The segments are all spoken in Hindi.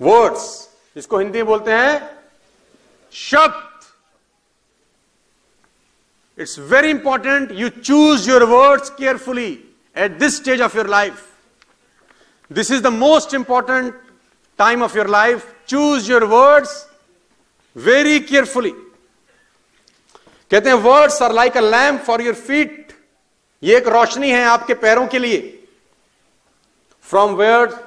वर्ड्स इसको हिंदी में बोलते हैं, शब्द. It's very important you choose your words carefully at this stage of your life this is the most important time of your life choose your words very carefully कहते हैं words are like a lamp for your feet ये एक रोशनी है आपके पैरों के लिए. From where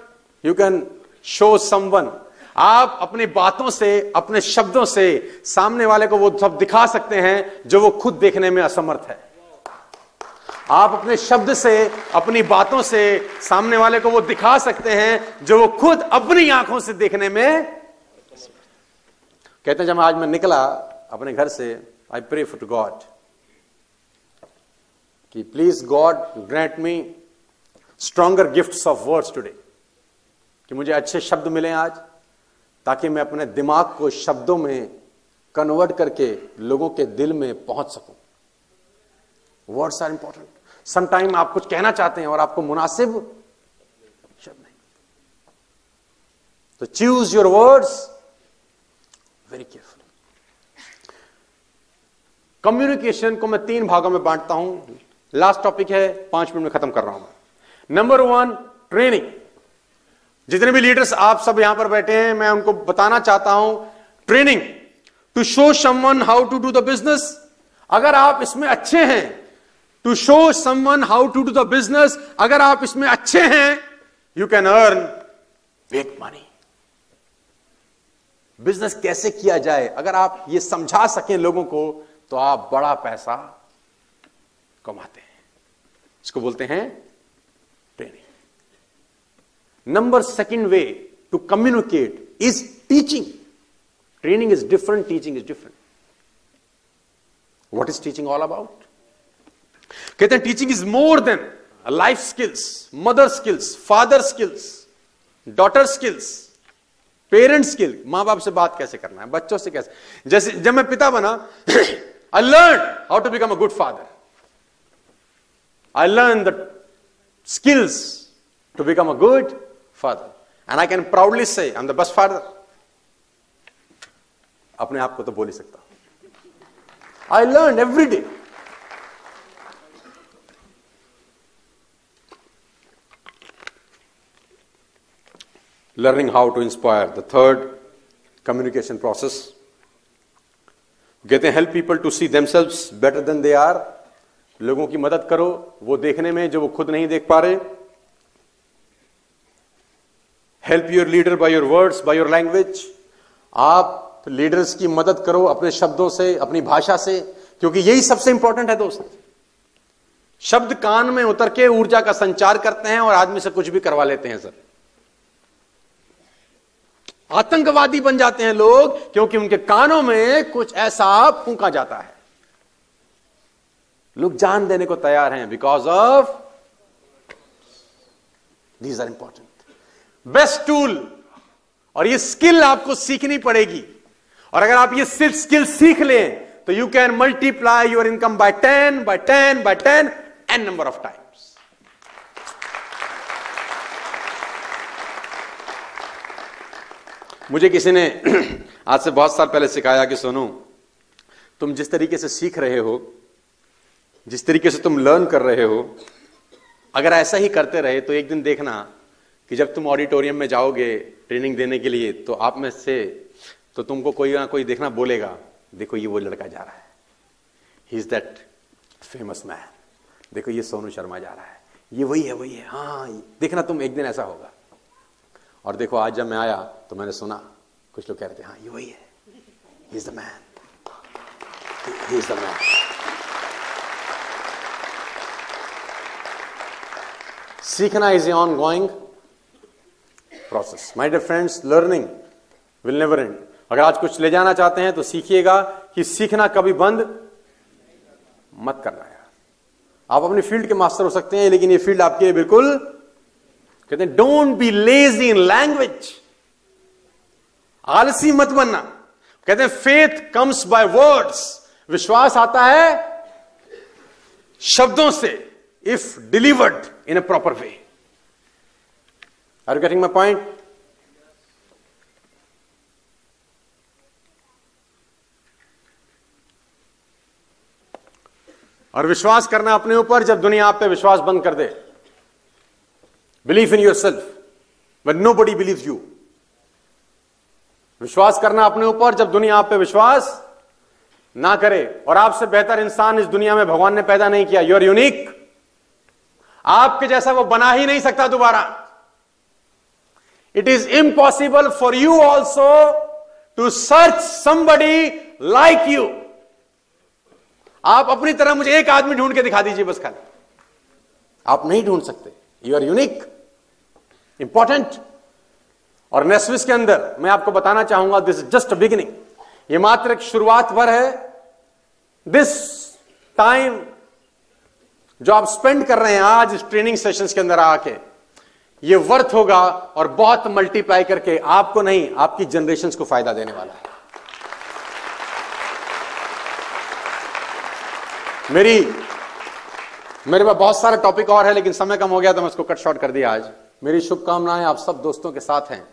you can show someone आप अपनी बातों से, अपने शब्दों से सामने वाले को वो सब दिखा सकते हैं जो वो खुद देखने में असमर्थ है। आप अपने शब्द से, अपनी बातों से सामने वाले को वो दिखा सकते हैं जो वो खुद अपनी आँखों से देखने में कहते हैं, जब आज मैं निकला अपने घर से आई प्रे फॉर गॉड कि please God grant me stronger gifts of words today कि मुझे अच्छे शब्द मिले आज, ताकि मैं अपने दिमाग को शब्दों में कन्वर्ट करके लोगों के दिल में पहुँच सकूँ। वर्ड्स आर इंपॉर्टेंट समटाइम आप कुछ कहना चाहते हैं और आपको मुनासिब शब्द नहीं तो choose your words very careful communication को मैं तीन भागों में बांटता हूँ। लास्ट टॉपिक है, पाँच मिनट में खत्म कर रहा हूँ नंबर वन ट्रेनिंग जितने भी लीडर्स आप सब यहाँ पर बैठे हैं, मैं उनको बताना चाहता हूँ training to show someone how to do the business अगर आप इसमें अच्छे हैं to show someone how to do the business अगर आप इसमें अच्छे हैं you can earn big money business कैसे किया जाए? अगर आप ये समझा सकें लोगों को तो आप बड़ा पैसा कमाते हैं। इसको बोलते हैं Number second way to communicate is teaching. Training is different, teaching is different. What is teaching all about? कहते हैं teaching is more than life skills mother skills father skills daughter skills parent skill माँ बाप से बात कैसे करना है बच्चों से कैसे जैसे जब मैं पिता बना I learn how to become a good father I learn the skills to become a good father and I can proudly say I am the best father अपने आप को तो बोल ही सकता I learn every day learning how to inspire the third communication process get help people to see them better than they are लोगों की मदद करो, वो देखने में, जो वो खुद नहीं देख पा रहे help your leader by your words by your language आप लीडर्स की मदद करो अपने शब्दों से, अपनी भाषा से, क्योंकि यही सबसे इंपॉर्टेंट है दोस्त। शब्द कान में उतर के ऊर्जा का संचार करते हैं और आदमी से कुछ भी करवा लेते हैं, सर। आतंकवादी बन जाते हैं लोग क्योंकि उनके कानों में कुछ ऐसा फूका जाता है। लोग जान देने को तैयार हैं because of these are important best tool. और ये स्किल आपको सीखनी पड़ेगी। और अगर आप ये सिर्फ़ स्किल सीख लें तो you can multiply your income by ten by ten by ten N number of times मुझे किसी ने आज से बहुत साल पहले सिखाया कि सोनू, तुम जिस तरीके से सीख रहे हो, जिस तरीके से तुम लर्न कर रहे हो, अगर ऐसा ही करते रहे तो एक दिन देखना कि जब तुम ऑडिटोरियम में जाओगे ट्रेनिंग देने के लिए तो आप में से तो तुमको कोई ना कोई देखना बोलेगा, देखो, ये वो लड़का जा रहा है। He is that famous man देखो, ये सोनू शर्मा जा रहा है। ये वही है वही है। हाँ देखना तुम, एक दिन ऐसा होगा। और देखो, आज जब मैं आया तो मैंने सुना, कुछ लोग कह रहे थे हाँ ये वही है। He is the man he is the man सीखना is ongoing process my dear friends learning will never end अगर आज कुछ ले जाना चाहते हैं तो सीखिएगा कि सीखना कभी बंद मत करना यार। आप अपने फ़ील्ड के मास्टर हो सकते हैं, लेकिन ये फ़ील्ड आपके लिए बिल्कुल, कहते हैं don't be lazy in language आलसी मत बनना। कहते हैं फेथ कम्स बाय वर्ड्स विश्वास आता है शब्दों से if delivered in a proper way Are you getting my point? और विश्वास करना अपने ऊपर जब दुनिया आप पे विश्वास बंद कर दे। Believe in yourself one nobody believe you विश्वास करना अपने ऊपर जब दुनिया आप पे विश्वास ना करे। और आपसे बेहतर इंसान इस दुनिया में भगवान ने पैदा नहीं किया। यू आर यूनिक आपके जैसा वो बना ही नहीं सकता दोबारा। It is impossible for you also to search somebody like you आप अपनी तरह मुझे एक आदमी ढूंढ के दिखा दीजिए बस खाली। आप नहीं ढूंढ सकते। यू आर यूनिक इंपॉर्टेंट और नेस्विस के अंदर मैं आपको बताना चाहूँगा दिस इज़ जस्ट बिगिनिंग ये मात्र एक शुरुआत भर है। दिस टाइम जो आप स्पेंड कर रहे हैं आज इस ट्रेनिंग सेशंस के अंदर आके ये वर्थ होगा और बहुत मल्टीप्लाई करके आपको नहीं, आपकी जनरेशन को फ़ायदा देने वाला है। मेरी, मेरे पास बहुत सारे टॉपिक और है, लेकिन समय कम हो गया तो मैं उसको कट शॉर्ट कर दिया आज। मेरी शुभकामनाएँ आप सब दोस्तों के साथ हैं।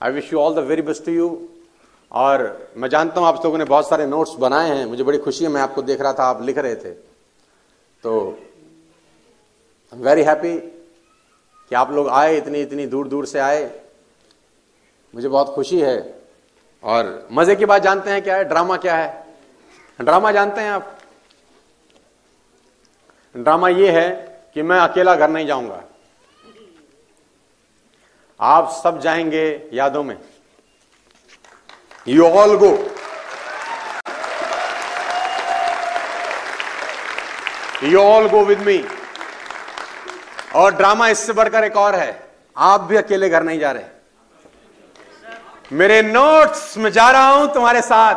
I wish you all the very best to you और मैं जानता हूँ आप लोगों ने बहुत सारे नोट्स बनाए हैं। मुझे बड़ी खुशी है, मैं आपको देख रहा था, आप लिख रहे थे। तो आई एम वेरी हैप्पी कि आप लोग आए, इतनी इतनी दूर दूर से आए। मुझे बहुत खुशी है। और मज़े की बात जानते हैं क्या है? ड्रामा क्या है? ड्रामा जानते हैं आप? ड्रामा ये है कि मैं अकेला घर नहीं जाऊँगा। आप सब जाएँगे यादों में। You all go you all go with me और ड्रामा इससे बढ़कर एक और है। आप भी अकेले घर नहीं जा रहे। मेरे नोट्स में जा रहा हूँ तुम्हारे साथ।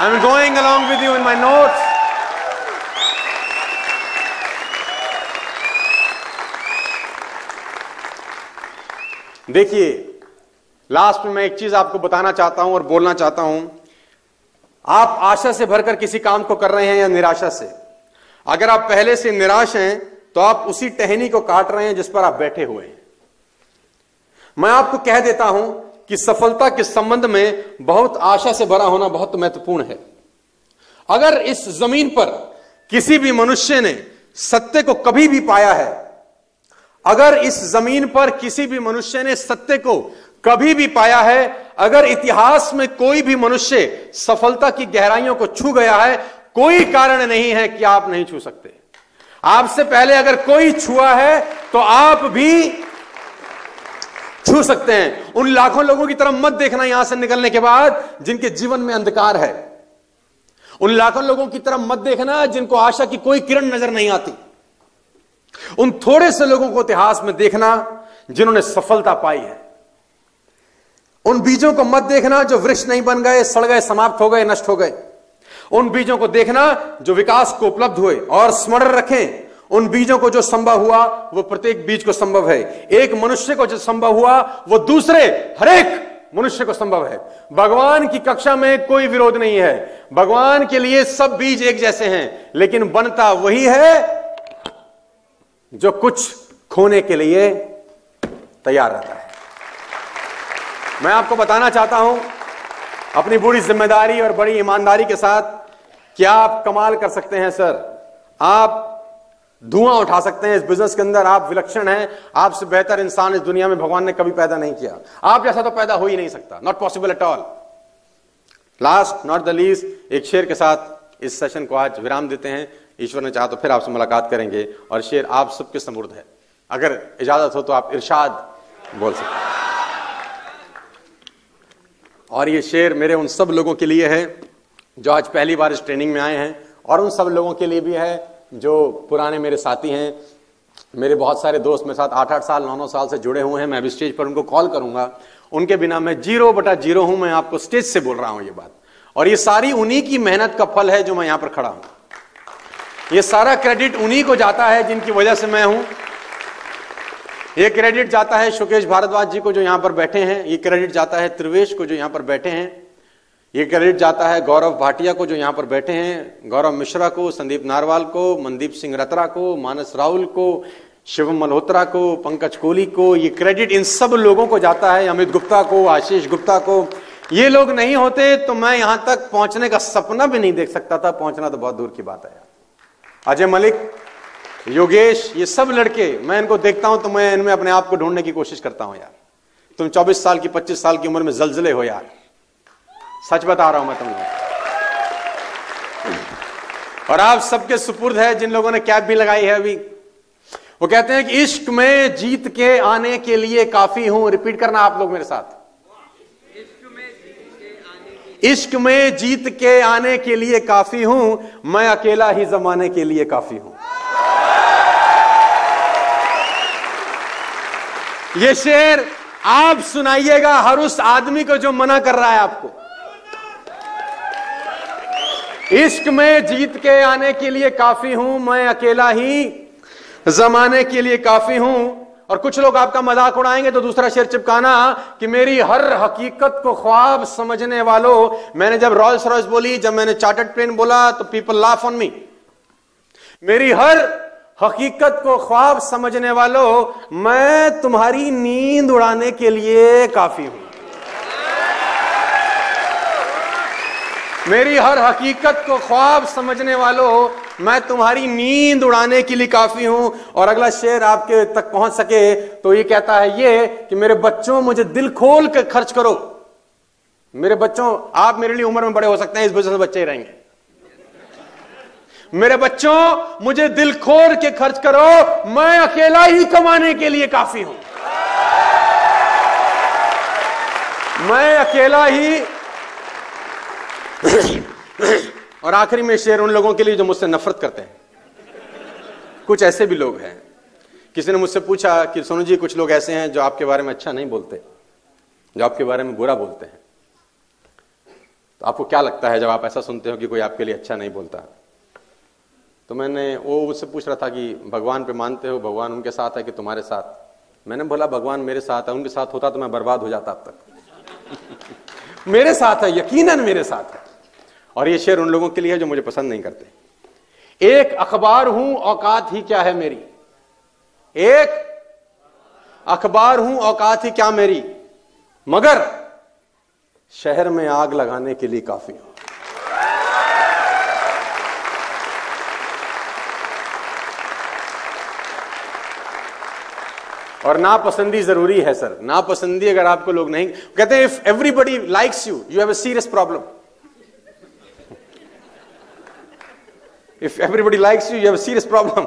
I am going along with you in my notes देखिए लास्ट में मैं एक चीज़ आपको बताना चाहता हूँ और बोलना चाहता हूँ। आप आशा से भरकर किसी काम को कर रहे हैं या निराशा से? अगर आप पहले से निराश हैं तो आप उसी टहनी को काट रहे हैं जिस पर आप बैठे हुए हैं। मैं आपको कह देता हूँ कि सफलता के संबंध में बहुत आशा से भरा होना बहुत महत्वपूर्ण है। अगर इस ज़मीन पर किसी भी मनुष्य ने सत्य को कभी भी पाया है, अगर इस ज़मीन पर किसी भी मनुष्य ने सत्य को कभी भी पाया है, अगर इतिहास में कोई भी मनुष्य सफलता की गहराइयों को छू गया है, कोई कारण नहीं है कि आप नहीं छू सकते। आपसे पहले अगर कोई छुआ है तो आप भी छू सकते हैं। उन लाखों लोगों की तरफ़ मत देखना यहाँ से निकलने के बाद, जिनके जीवन में अंधकार है। उन लाखों लोगों की तरफ़ मत देखना, जिनको आशा की कोई किरण नज़र नहीं आती। उन थोड़े से लोगों को इतिहास में देखना, जिन्होंने सफलता पाई है। उन बीजों को मत देखना, जो वृक्ष नहीं बन गए, सड़ गए, समाप्त हो गए, नष्ट हो गए। उन बीजों को देखना जो विकास को उपलब्ध हुए और स्मरण रखें। उन बीजों को जो संभव हुआ, वो प्रत्येक बीज को संभव है। एक मनुष्य को जो संभव हुआ, वो दूसरे हरेक मनुष्य को संभव है। भगवान की कक्षा में कोई विरोध नहीं है। भगवान के लिए सब बीज एक जैसे हैं, लेकिन बनता वही है जो कुछ खोने के लिए तैयार रहता है। मैं आपको बताना चाहता हूँ, अपनी बुरी ज़िम्मेदारी और बड़ी ईमानदारी के साथ क्या आप कमाल कर सकते हैं, सर? आप धुआँ उठा सकते हैं इस बिज़नेस के अंदर। आप विलक्षण हैं। आपसे बेहतर इंसान इस दुनिया में भगवान ने कभी पैदा नहीं किया। आप जैसा तो पैदा हो ही नहीं सकता। Not possible at all last not the least एक शेर के साथ इस सेशन को आज विराम देते हैं। ईश्वर ने चाहा तो फिर आपसे मुलाकात करेंगे। और शेर, आप सबके समृद्ध है। अगर इजाज़त हो तो आप इरशाद बोल सकते और ये शेर मेरे उन सब लोगों के लिए है जो आज पहली बार इस ट्रेनिंग में आए हैं और उन सब लोगों के लिए भी है, जो पुराने मेरे साथी हैं, मेरे बहुत सारे दोस्त मेरे साथ आठ आठ साल, नौ नौ साल से जुड़े हुए हैं, मैं अभी स्टेज पर उनको कॉल करूँगा। उनके बिना मैं ज़ीरो बटा ज़ीरो हूँ, मैं आपको स्टेज से बोल रहा हूँ ये बात। और ये सारी उन्हीं की मेहनत का फल है जो मैं यहाँ पर खड़ा हूँ। ये सारा क्रेडिट उन्हीं को जाता है जिनकी वजह से मैं हूँ। ये क्रेडिट जाता है शुकेश भारद्वाज जी को जो यहाँ पर बैठे हैं, ये क्रेडिट जाता है त्रिवेश को जो यहाँ पर बैठे हैं। ये क्रेडिट जाता है गौरव भाटिया को, जो यहाँ पर बैठे हैं। गौरव मिश्रा को, संदीप नारवाल को, मनदीप सिंह रतरा को, मानस राहुल को, शिवम मल्होत्रा को, पंकज कोहली को। ये क्रेडिट इन सब लोगों को जाता है, अमित गुप्ता को, आशीष गुप्ता को। ये लोग नहीं होते तो मैं यहाँ तक पहुँचने का सपना भी नहीं देख सकता था। पहुँचना तो बहुत दूर की बात है। अजय मलिक, योगेश, ये सब लड़के, मैं इनको देखता हूँ तो मैं इनमें अपने आप को ढूँढने की कोशिश करता हूँ यार। तुम 24 साल की 25 साल की उम्र में जलजले हो यार। सच बता रहा हूँ मैं तुम लोग और आप सबके सुपुर्द है, जिन लोगों ने कैप भी लगाई है अभी। वो कहते हैं कि इश्क में जीत के आने के लिए काफ़ी हूँ। रिपीट करना आप लोग मेरे साथ। इश्क में जीत के आने के लिए काफ़ी हूँ। मैं अकेला ही जमाने के लिए काफ़ी हूँ। ये शेर आप सुनाइएगा, हर उस आदमी को जो मना कर रहा है आपको। इश्क में जीत के आने के लिए काफ़ी हूँ, मैं अकेला ही। जमाने के लिए काफ़ी हूँ। और कुछ लोग आपका मज़ाक उड़ाएँगे तो दूसरा शेर चिपकाना कि मेरी हर हकीकत को ख्वाब समझने वालों, मैंने जब रॉयल्स रॉयस बोली, जब मैंने चार्टर्ड प्लेन बोला तो पीपल लाफ ऑन मी मेरी हर हकीकत को ख्वाब समझने वालों, मैं तुम्हारी नींद उड़ाने के लिए काफ़ी हूँ। मेरी हर हकीकत को ख्वाब समझने वालों, मैं तुम्हारी नींद उड़ाने के लिए काफ़ी हूँ, और अगला शेर आपके तक पहुँच सके तो ये कहता है ये कि मेरे बच्चों, मुझे दिल खोल कर खर्च करो। मेरे बच्चों, आप मेरे लिए उम्र में बड़े हो सकते हैं, इस वजह से बच्चे ही रहेंगे। मेरे बच्चों, मुझे दिल खोल के खर्च करो, मैं अकेला ही कमाने के लिए काफ़ी हूँ। मैं अकेला ही और आखिरी में शेर उन लोगों के लिए जो मुझसे नफरत करते हैं। कुछ ऐसे भी लोग हैं। किसी ने मुझसे पूछा कि, सोनू जी, कुछ लोग ऐसे हैं जो आपके बारे में अच्छा नहीं बोलते, जो आपके बारे में बुरा बोलते हैं। तो आपको क्या लगता है जब आप ऐसा सुनते हो कि कोई आपके लिए अच्छा नहीं बोलता? तो मैंने, वो उससे पूछ रहा था कि, भगवान पे मानते हो? भगवान उनके साथ है कि तुम्हारे साथ? मैंने बोला, भगवान मेरे साथ है, उनके साथ होता तो मैं बर्बाद हो जाता अब तक। मेरे साथ है? यकीनन मेरे साथ है। और ये शेर उन लोगों के लिए है जो मुझे पसंद नहीं करते। एक अखबार हूँ, औकात ही क्या है मेरी? एक अखबार हूँ, औकात ही क्या मेरी? मगर शहर में आग लगाने के लिए काफ़ी हूँ। और नापसंदी ज़रूरी है, सर। नापसंदी अगर आपको लोग नहीं कहते if everybody likes you you have a serious problem if everybody likes you have serious problem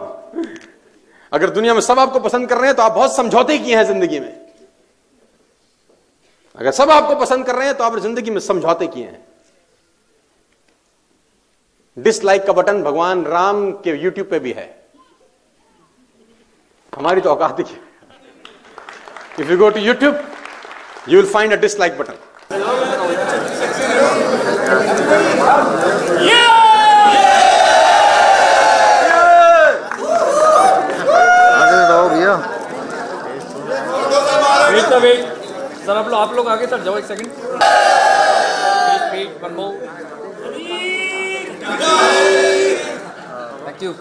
अगर दुनिया में सब आपको पसंद कर रहे हैं तो आप बहुत समझौते किए हैं ज़िंदगी में। अगर सब आपको पसंद कर रहे हैं तो आप ज़िंदगी में समझौते किए हैं। डिसलाइक का बटन भगवान राम के यूट्यूब पे भी है। हमारी तो औकात ही if you go to YouTube you will find a dislike button wait wait sir आप लोग आप लोग आगे सर जाओ एक सेकंड थैंक यू